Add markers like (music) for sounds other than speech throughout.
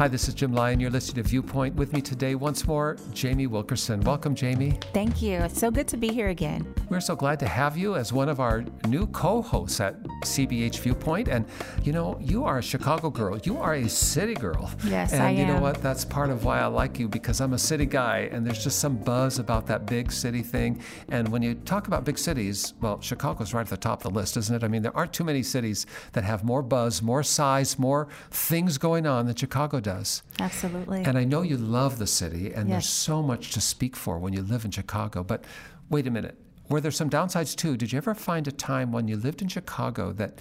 Hi, this is Jim Lyon. You're listening to Viewpoint. With me today, once more, Jamie Wilkerson. Welcome, Jamie. Thank you. It's so good to be here again. We're so glad to have you as one of our new co hosts at CBH Viewpoint. And, you know, you are a Chicago girl. You are a city girl. Yes, and I you know what? That's part of why I like you because I'm a city guy and there's just some buzz about that big city thing. And when you talk about big cities, well, Chicago's right at the top of the list, isn't it? I mean, there aren't too many cities that have more buzz, more size, more things going on than Chicago does. Absolutely. And I know you love the city, and there's so much to speak for when you live in Chicago. But wait a minute. Were there some downsides too? Did you ever find a time when you lived in Chicago that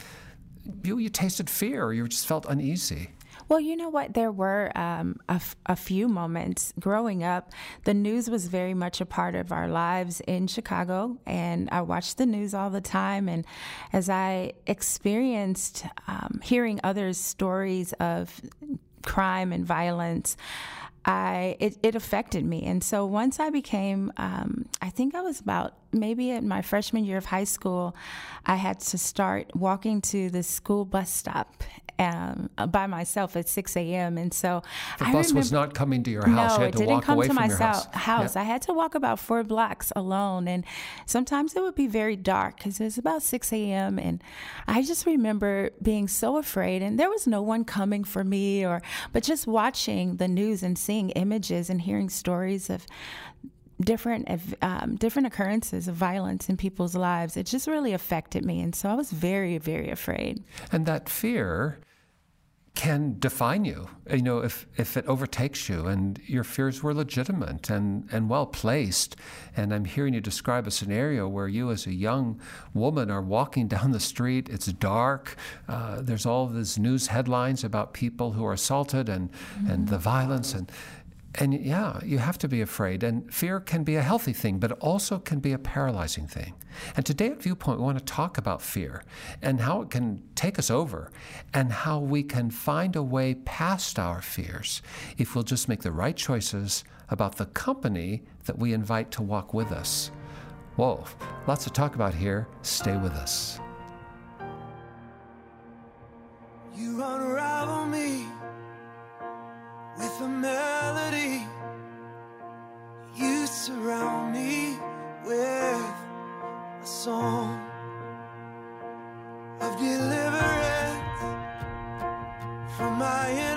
you, you tasted fear or you just felt uneasy? well, you know what? There were um, a, f- a few moments growing up. The news was very much a part of our lives in Chicago, and I watched the news all the time. And as I experienced um, hearing others' stories of crime and violence, I it, it affected me. And so once I became, um, I think I was about maybe in my freshman year of high school, I had to start walking to the school bus stop um, by myself at 6 a.m. And so The I bus was not coming to your house. no, you it to didn't walk come to my sou- house. I had to walk about four blocks alone, and sometimes it would be very dark because it was about 6 a.m. And I just remember being so afraid, and there was no one coming for me, or but just watching the news and seeing images and hearing stories of different um, different occurrences of violence in people's lives. It just really affected me, and so I was very, very afraid. And that fear can define you. You know, if, if it overtakes you and your fears were legitimate and, and well placed. And I'm hearing you describe a scenario where you, as a young woman, are walking (laughs) down the street. It's dark. Uh, there's all these news headlines about people who are assaulted and, and the violence. And, and yeah, you have to be afraid. And fear can be a healthy thing, but it also can be a paralyzing thing. And today at Viewpoint, we want to talk about fear and how it can take us over and how we can find a way past our fears if we'll just make the right choices about the company that we invite to walk with us. Whoa, lots to talk about here. Stay with us. You unravel me with a melody. You surround me with a song of deliverance from my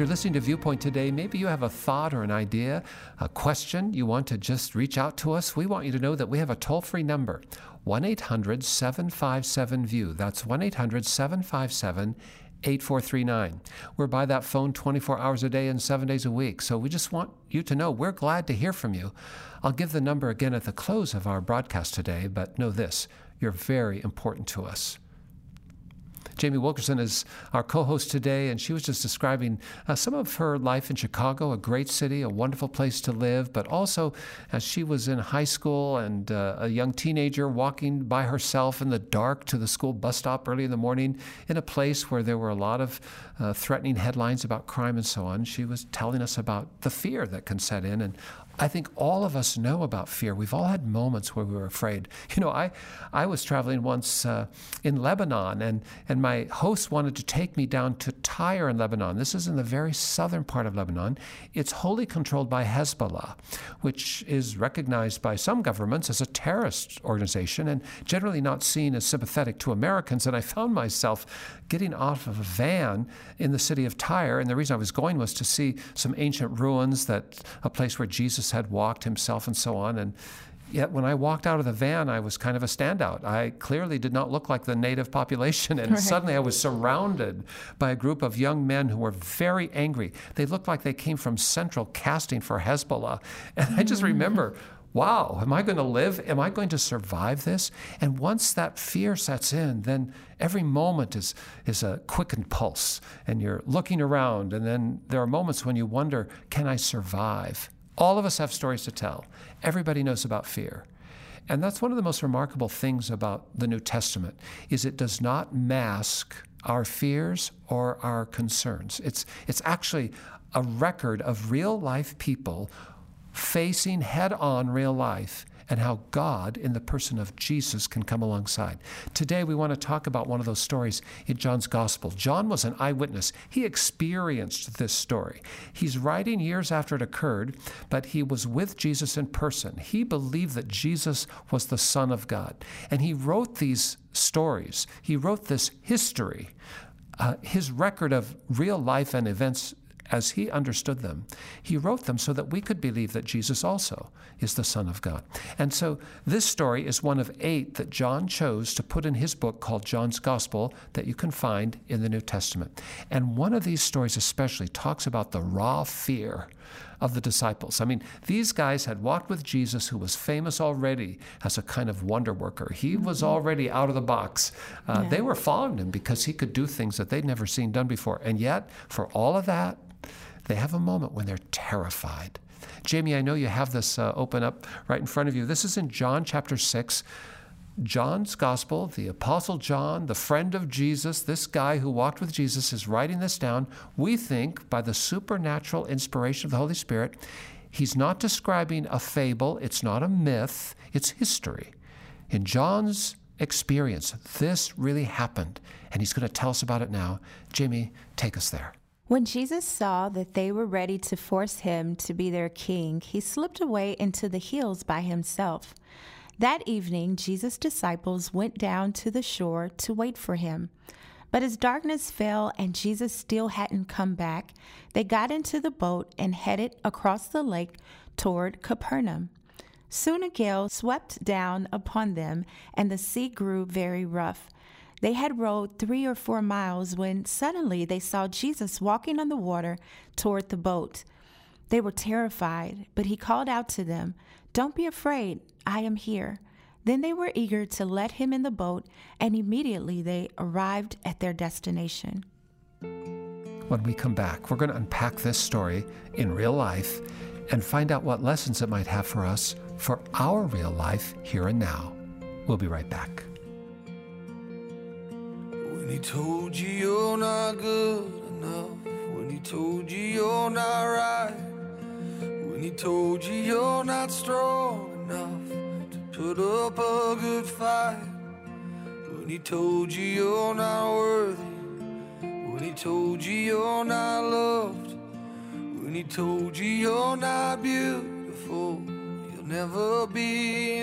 you're listening to Viewpoint today, maybe you have a thought or an idea, a question you want to just reach out to us. We want you to know that we have a toll free number 1 800 757 VIEW. That's 1 800 757 8439. We're by that phone 24 hours a day and seven days a week. So we just want you to know we're glad to hear from you. I'll give the number again at the close of our broadcast today, but know this you're very important to us. Jamie Wilkerson is our co host today, and she was just describing uh, some of her life in Chicago, a great city, a wonderful place to live, but also as she was in high school and uh, a young teenager walking by herself in the dark to the school bus stop early in the morning in a place where there were a lot of uh, threatening headlines about crime and so on. She was telling us about the fear that can set in and I think all of us know about fear. We've all had moments where we were afraid. (laughs) You know, I, I was traveling once uh, in Lebanon, and, and my host wanted to take me down to Tyre in Lebanon. This is in the very southern part of Lebanon. It's wholly controlled by Hezbollah, which is recognized by some governments as a terrorist organization and generally not seen as sympathetic to Americans. And I found myself getting off of a van in the city of Tyre, and the reason I was going was to see some ancient ruins, that a place where Jesus had walked himself and so on. And yet, when I walked out of the van, I was kind of a standout. I clearly did not look like the native population. (laughs) And right. suddenly I was surrounded by a group of young men who were very angry. They looked like they came from central casting for Hezbollah. (laughs) And I just mm. remember, wow, am I going to live? Am I going to survive this? And once that fear sets in, then every moment is, is a quickened pulse, and you're looking around, and then there are moments when you wonder, can I survive? All of us have stories to tell. Everybody knows about fear. And that's one of the most remarkable things about the New Testament is it does not mask our fears or our concerns. It's, it's actually a record of real life people facing head on real life and how God, in the person of Jesus, can come alongside. Today, we want to talk about one of those stories in John's Gospel. John was an eyewitness, he experienced this story. He's writing years after it occurred, but he was with Jesus in person. He believed that Jesus was the Son of God. And he wrote these stories, he wrote this history. Uh, his record of real life and events as he understood them, he wrote them so that we could believe that Jesus also is the Son of God. And so this story is one of eight that John chose to put in his book called John's Gospel that you can find in the New Testament. And one of these stories especially talks about the raw fear of the disciples. I mean, these guys had walked with Jesus, who was famous already as a kind of wonder worker. He was mm-hmm. already out of the box. Uh, yeah. They were following him because he could do things that they'd never seen done before. And yet, for all of that, they have a moment when they're terrified. Jamie, I know you have this uh, open up right in front of you. This is in John chapter 6. John's gospel, the Apostle John, the friend of Jesus, this guy who walked with Jesus, is writing this down. We think by the supernatural inspiration of the Holy Spirit, he's not describing a fable, it's not a myth, it's history. In John's experience, this really happened, and he's going to tell us about it now. Jamie, take us there. When Jesus saw that they were ready to force him to be their king, he slipped away into the hills by himself. That evening, Jesus' disciples went down to the shore to wait for him. But as darkness fell and Jesus still hadn't come back, they got into the boat and headed across the lake toward Capernaum. Soon a gale swept down upon them, and the sea grew very rough. They had rowed three or four miles when suddenly they saw Jesus walking on the water toward the boat. They were terrified, but he called out to them, Don't be afraid, I am here. Then they were eager to let him in the boat, and immediately they arrived at their destination. When we come back, we're going to unpack this story in real life and find out what lessons it might have for us for our real life here and now. We'll be right back. When he told you you're not good enough. When he told you you're not right. When he told you you're not strong enough to put up a good fight. When he told you you're not worthy. When he told you you're not loved. When he told you you're not beautiful. You'll never be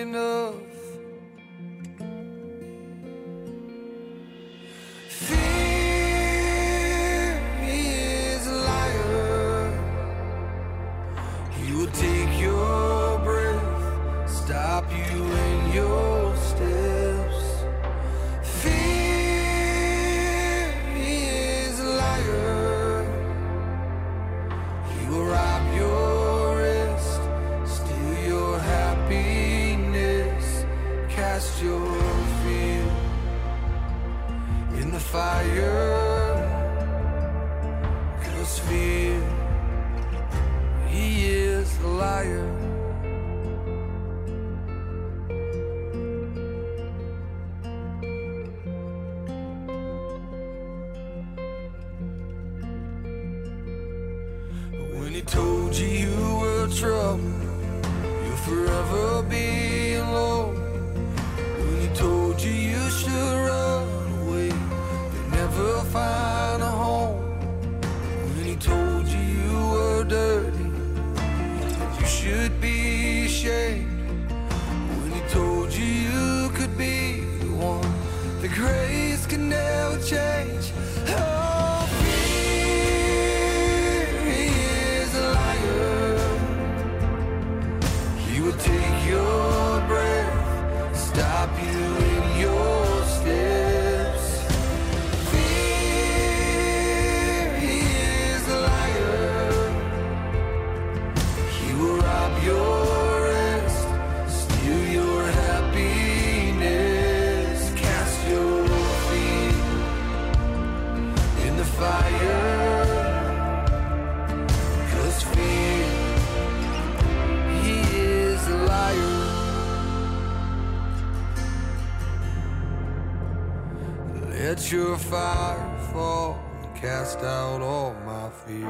your fire fall and cast out all my fear.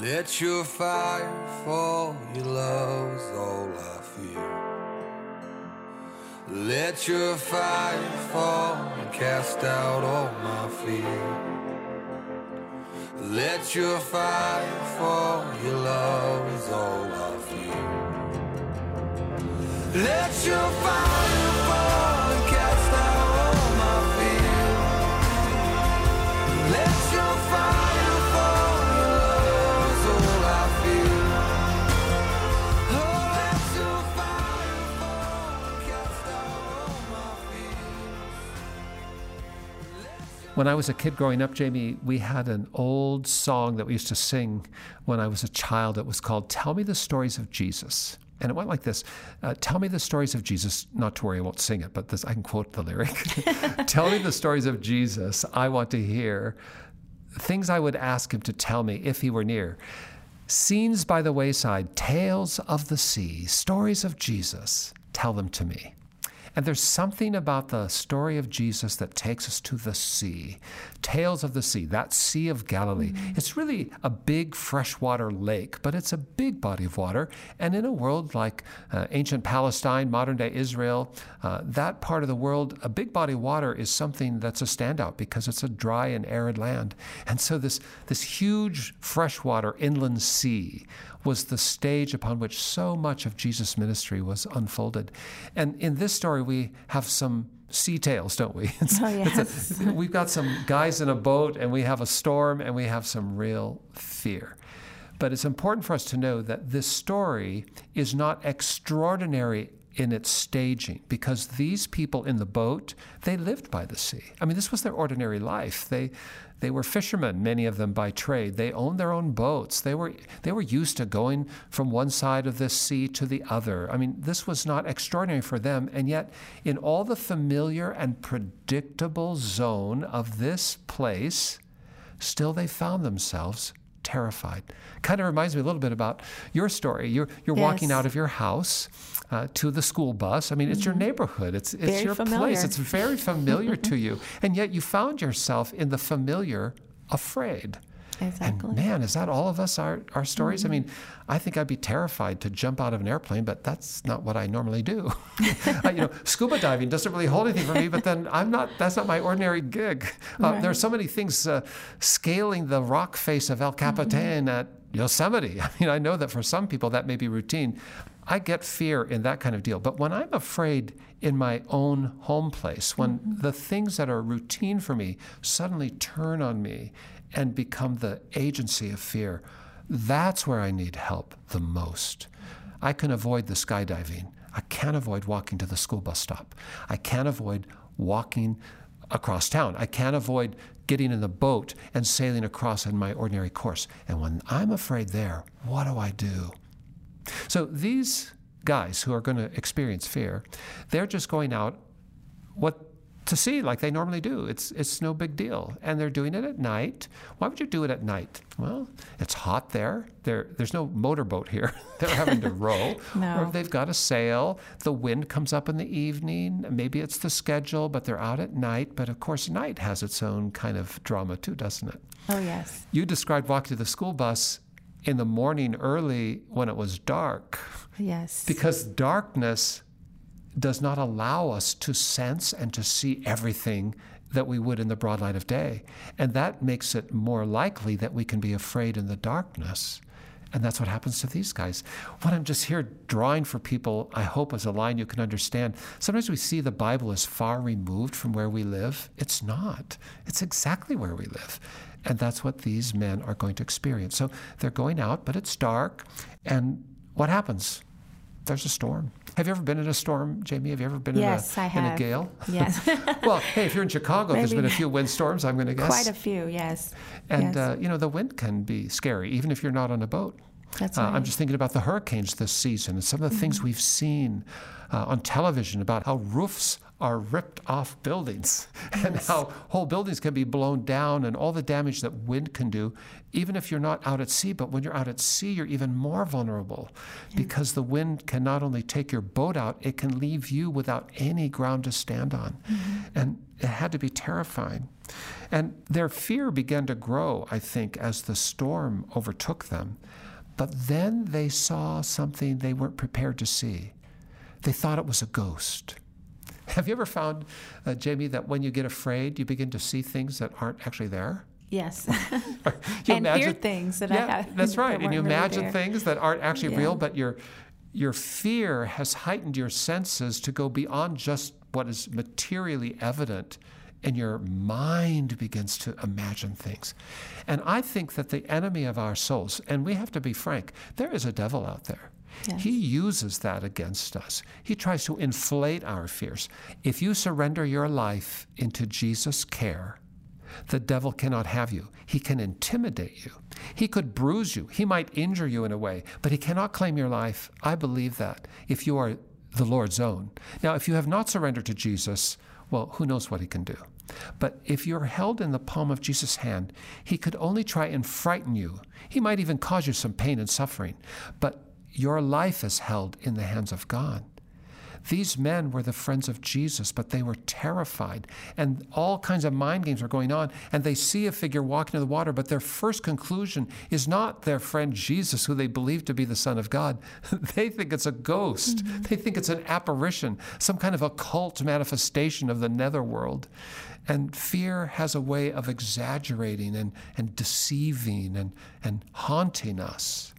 Let your fire fall, your love's all I fear. Let your fire fall and cast out all my fear. Let your fire fall, your love is all I fear. Let your fire When I was a kid growing up, Jamie, we had an old song that we used to sing when I was a child. It was called Tell Me the Stories of Jesus. And it went like this uh, Tell me the stories of Jesus. Not to worry, I won't sing it, but this, I can quote the lyric. (laughs) tell me the stories of Jesus. I want to hear things I would ask him to tell me if he were near. Scenes by the wayside, tales of the sea, stories of Jesus. Tell them to me. And there's something about the story of Jesus that takes us to the sea. Tales of the Sea, that Sea of Galilee. It's really a big freshwater lake, but it's a big body of water. And in a world like uh, ancient Palestine, modern day Israel, uh, that part of the world, a big body of water is something that's a standout because it's a dry and arid land. And so this, this huge freshwater inland sea was the stage upon which so much of Jesus' ministry was unfolded. And in this story, we have some sea tales, don't we? (laughs) It's, Oh, it's a- (laughs) we've got some guys in a boat, and we have a storm, and we have some real fear. But it's important for us to know that this story is not extraordinary in its staging because these people in the boat they lived by the sea. I mean this was their ordinary life. They they were fishermen many of them by trade. They owned their own boats. They were they were used to going from one side of the sea to the other. I mean this was not extraordinary for them and yet in all the familiar and predictable zone of this place still they found themselves terrified. Kind of reminds me a little bit about your story. You're you're walking out of your house uh, to the school bus. I mean, it's your neighborhood. It's it's Mm-hmm. Very your place. It's very familiar to you, (laughs) and yet you found yourself in the familiar, afraid. Exactly. And man, is that all of us our, our stories? I mean, I think I'd be terrified to jump out of an airplane, but that's not what I normally do. (laughs) Uh, you know, (laughs) scuba diving doesn't really hold anything for me, but then I'm not, that's not my ordinary gig. Uh, There are so many things uh, scaling the rock face of El Capitan at Yosemite. I mean, I know that for some people that may be routine. I get fear in that kind of deal. But when I'm afraid in my own home place, when mm-hmm. the things that are routine for me suddenly turn on me and become the agency of fear, that's where I need help the most. I can avoid the skydiving. I can't avoid walking to the school bus stop. I can't avoid walking across town. I can't avoid getting in the boat and sailing across in my ordinary course. And when I'm afraid there, what do I do? So these guys who are going to experience fear, they're just going out what to see like they normally do. It's it's no big deal, and they're doing it at night. Why would you do it at night? Well, it's hot there. There there's no motorboat here. (laughs) they're having to row, (laughs) no. or they've got a sail. The wind comes up in the evening. Maybe it's the schedule, but they're out at night. But of course, night has its own kind of drama too, doesn't it? Oh yes. You described walking to the school bus in the morning early when it was dark. Yes. Because darkness does not allow us to sense and to see everything that we would in the broad light of day. And that makes it more likely that we can be afraid in the darkness. And that's what happens to these guys. What I'm just here drawing for people, I hope, as a line you can understand. Sometimes we see the Bible as far removed from where we live. It's not, it's exactly where we live. And that's what these men are going to experience. So they're going out, but it's dark. And what happens? There's a storm. Have you ever been in a storm, Jamie? Have you ever been yes, in, a, I have. in a gale? Yes. (laughs) well, hey, if you're in Chicago, there's been a few windstorms, I'm going to guess. Quite a few, yes. And, yes. Uh, you know, the wind can be scary, even if you're not on a boat. That's uh, right. I'm just thinking about the hurricanes this season and some of the mm-hmm. things we've seen uh, on television about how roofs are ripped off buildings (laughs) yes. and how whole buildings can be blown down and all the damage that wind can do, even if you're not out at sea. But when you're out at sea, you're even more vulnerable yes. because the wind can not only take your boat out, it can leave you without any ground to stand on. Mm-hmm. And it had to be terrifying. And their fear began to grow, I think, as the storm overtook them. But then they saw something they weren't prepared to see. They thought it was a ghost. (laughs) Have you ever found, uh, Jamie, that when you get afraid, you begin to see things that aren't actually there? Yes. (laughs) you (laughs) and imagine, hear things that yeah, I have. That's right. And you imagine really things that aren't actually yeah. real, but your your fear has heightened your senses to go beyond just what is materially evident and your mind begins to imagine things. And I think that the enemy of our souls, and we have to be frank, there is a devil out there. Yes. He uses that against us. He tries to inflate our fears. If you surrender your life into Jesus' care, the devil cannot have you. He can intimidate you. He could bruise you. He might injure you in a way, but he cannot claim your life. I believe that if you are the Lord's own. Now, if you have not surrendered to Jesus, well, who knows what he can do? But if you're held in the palm of Jesus' hand, he could only try and frighten you. He might even cause you some pain and suffering. But your life is held in the hands of God. These men were the friends of Jesus, but they were terrified. And all kinds of mind games are going on. And they see a figure walking in the water, but their first conclusion is not their friend Jesus, who they believe to be the Son of God. (laughs) they think it's a ghost. Mm-hmm. They think it's an apparition, some kind of occult manifestation of the netherworld. And fear has a way of exaggerating and, and deceiving and, and haunting us.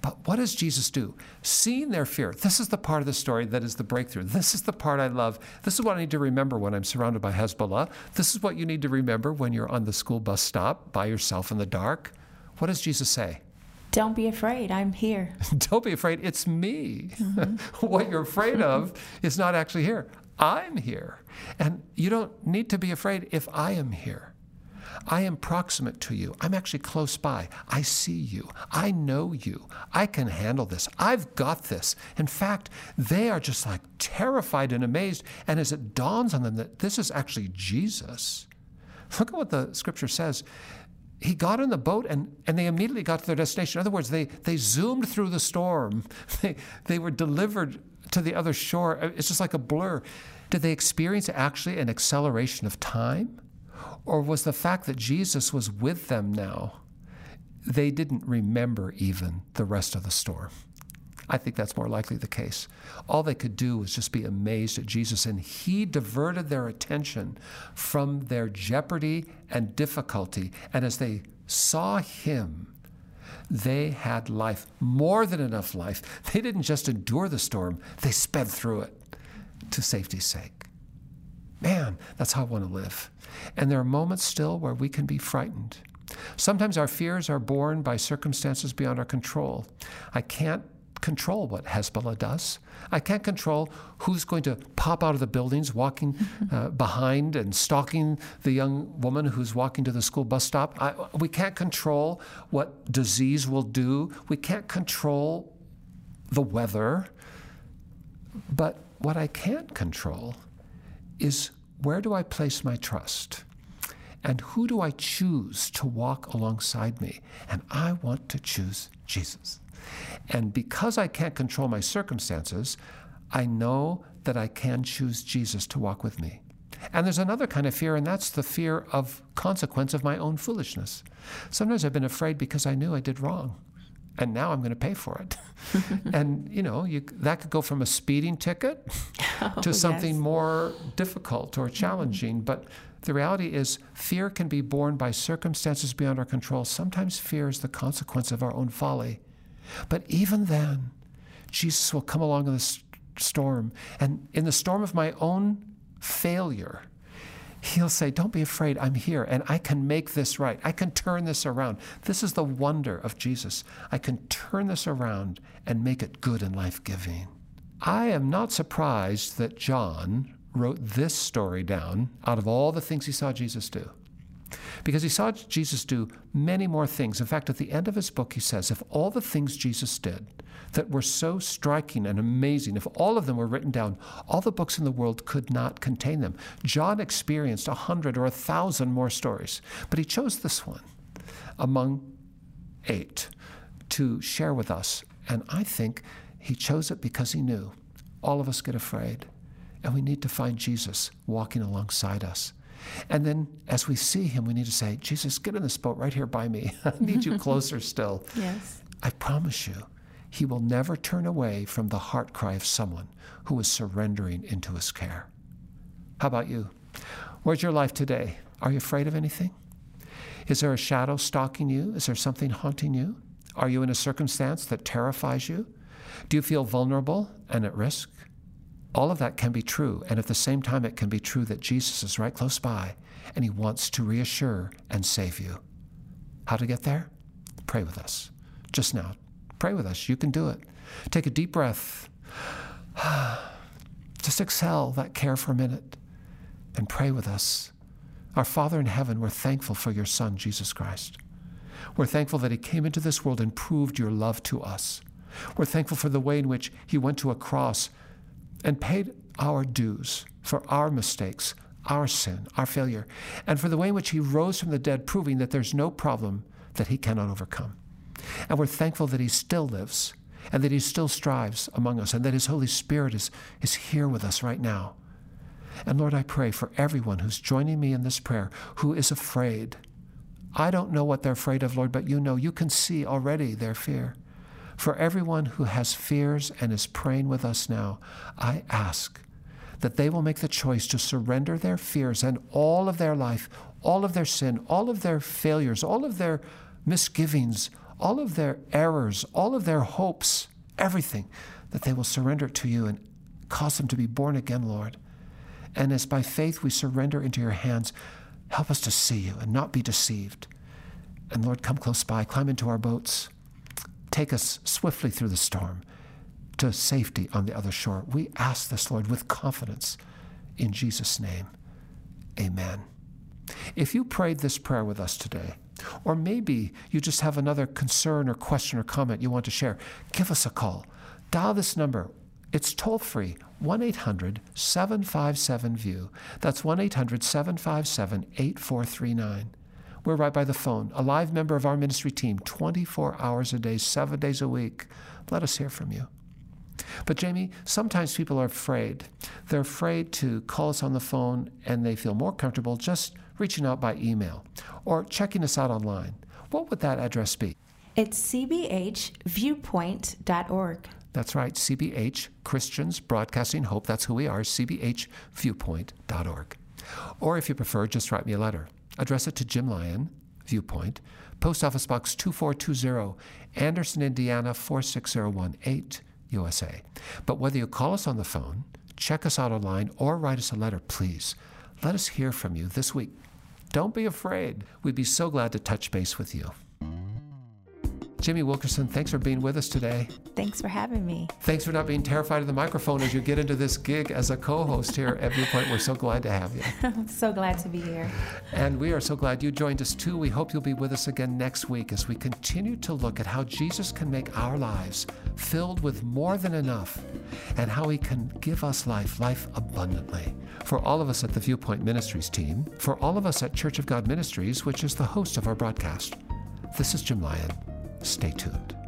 But what does Jesus do? Seeing their fear, this is the part of the story that is the breakthrough. This is the part I love. This is what I need to remember when I'm surrounded by Hezbollah. This is what you need to remember when you're on the school bus stop by yourself in the dark. What does Jesus say? Don't be afraid. I'm here. (laughs) Don't be afraid. It's me. Mm-hmm. (laughs) what you're afraid of is not actually here. I'm here. And you don't need to be afraid if I am here. I am proximate to you. I'm actually close by. I see you. I know you. I can handle this. I've got this. In fact, they are just like terrified and amazed. And as it dawns on them that this is actually Jesus, look at what the scripture says. He got in the boat and, and they immediately got to their destination. In other words, they, they zoomed through the storm. (laughs) They, they were delivered to the other shore. It's just like a blur. Did they experience actually an acceleration of time? Or was the fact that Jesus was with them now, they didn't remember even the rest of the storm? I think that's more likely the case. All they could do was just be amazed at Jesus, and he diverted their attention from their jeopardy and difficulty. And as they saw him, they had life, more than enough life. They didn't just endure the storm, they sped through it to safety's sake. Man, that's how I want to live. And there are moments still where we can be frightened. Sometimes our fears are born by circumstances beyond our control. I can't control what Hezbollah does. I can't control who's going to pop out of the buildings, walking (laughs) uh, behind and stalking the young woman who's walking to the school bus stop. I, we can't control what disease will do. We can't control the weather. But what I can't control is where do I place my trust? And who do I choose to walk alongside me? And I want to choose Jesus. And because I can't control my circumstances, I know that I can choose Jesus to walk with me. And there's another kind of fear, and that's the fear of consequence of my own foolishness. Sometimes I've been afraid because I knew I did wrong, and now I'm going to pay for it. (laughs) and you know, you, that could go from a speeding ticket (laughs) oh, to something yes. more difficult or challenging. Mm-hmm. But the reality is, fear can be borne by circumstances beyond our control. Sometimes fear is the consequence of our own folly. But even then, Jesus will come along in the storm, and in the storm of my own failure, He'll say, Don't be afraid, I'm here, and I can make this right. I can turn this around. This is the wonder of Jesus. I can turn this around and make it good and life giving. I am not surprised that John wrote this story down out of all the things he saw Jesus do because he saw Jesus do many more things. In fact, at the end of his book, he says, if all the things Jesus did that were so striking and amazing, if all of them were written down, all the books in the world could not contain them. John experienced a hundred or a thousand more stories, but he chose this one among eight to share with us. And I think he chose it because he knew all of us get afraid, and we need to find Jesus walking alongside us. And then as we see him, we need to say, Jesus, get in this boat right here by me. (laughs) I need you (laughs) closer still. Yes. I promise you, he will never turn away from the heart cry of someone who is surrendering into his care. How about you? Where's your life today? Are you afraid of anything? Is there a shadow stalking you? Is there something haunting you? Are you in a circumstance that terrifies you? Do you feel vulnerable and at risk? All of that can be true, and at the same time, it can be true that Jesus is right close by and he wants to reassure and save you. How to get there? Pray with us. Just now. Pray with us. You can do it. Take a deep breath. (sighs) Just exhale that care for a minute and pray with us. Our Father in heaven, we're thankful for your Son, Jesus Christ. We're thankful that he came into this world and proved your love to us. We're thankful for the way in which he went to a cross and paid our dues for our mistakes, our sin, our failure, and for the way in which He rose from the dead, proving that there's no problem that He cannot overcome. And we're thankful that He still lives and that He still strives among us and that His Holy Spirit is, is here with us right now. And Lord, I pray for everyone who's joining me in this prayer who is afraid. I don't know what they're afraid of, Lord, but you know. You can see already their fear. For everyone who has fears and is praying with us now, I ask that they will make the choice to surrender their fears and all of their life, all of their sin, all of their failures, all of their misgivings, all of their errors, all of their hopes, everything, that they will surrender it to you and cause them to be born again, Lord. And as by faith we surrender into your hands, help us to see you and not be deceived. And Lord, come close by, climb into our boats take us swiftly through the storm to safety on the other shore. We ask this, Lord, with confidence in Jesus' name. Amen. If you prayed this prayer with us today, or maybe you just have another concern or question or comment you want to share, give us a call. Dial this number. It's toll free 1 800 757 VIEW. That's 1 800 757 8439. We're right by the phone, a live member of our ministry team, 24 hours a day, seven days a week. Let us hear from you. But, Jamie, sometimes people are afraid. They're afraid to call us on the phone and they feel more comfortable just reaching out by email or checking us out online. What would that address be? It's cbhviewpoint.org. That's right, CBH, Christians Broadcasting Hope. That's who we are, cbhviewpoint.org. Or if you prefer, just write me a letter. Address it to Jim Lyon, Viewpoint, Post Office Box 2420, Anderson, Indiana 46018, USA. But whether you call us on the phone, check us out online, or write us a letter, please let us hear from you this week. Don't be afraid. We'd be so glad to touch base with you. Jamie Wilkerson, thanks for being with us today. Thanks for having me. Thanks for not being terrified of the microphone as you get into this gig as a co host here at Viewpoint. We're so glad to have you. (laughs) I'm so glad to be here. And we are so glad you joined us too. We hope you'll be with us again next week as we continue to look at how Jesus can make our lives filled with more than enough and how he can give us life, life abundantly. For all of us at the Viewpoint Ministries team, for all of us at Church of God Ministries, which is the host of our broadcast, this is Jim Lyon. Stay tuned.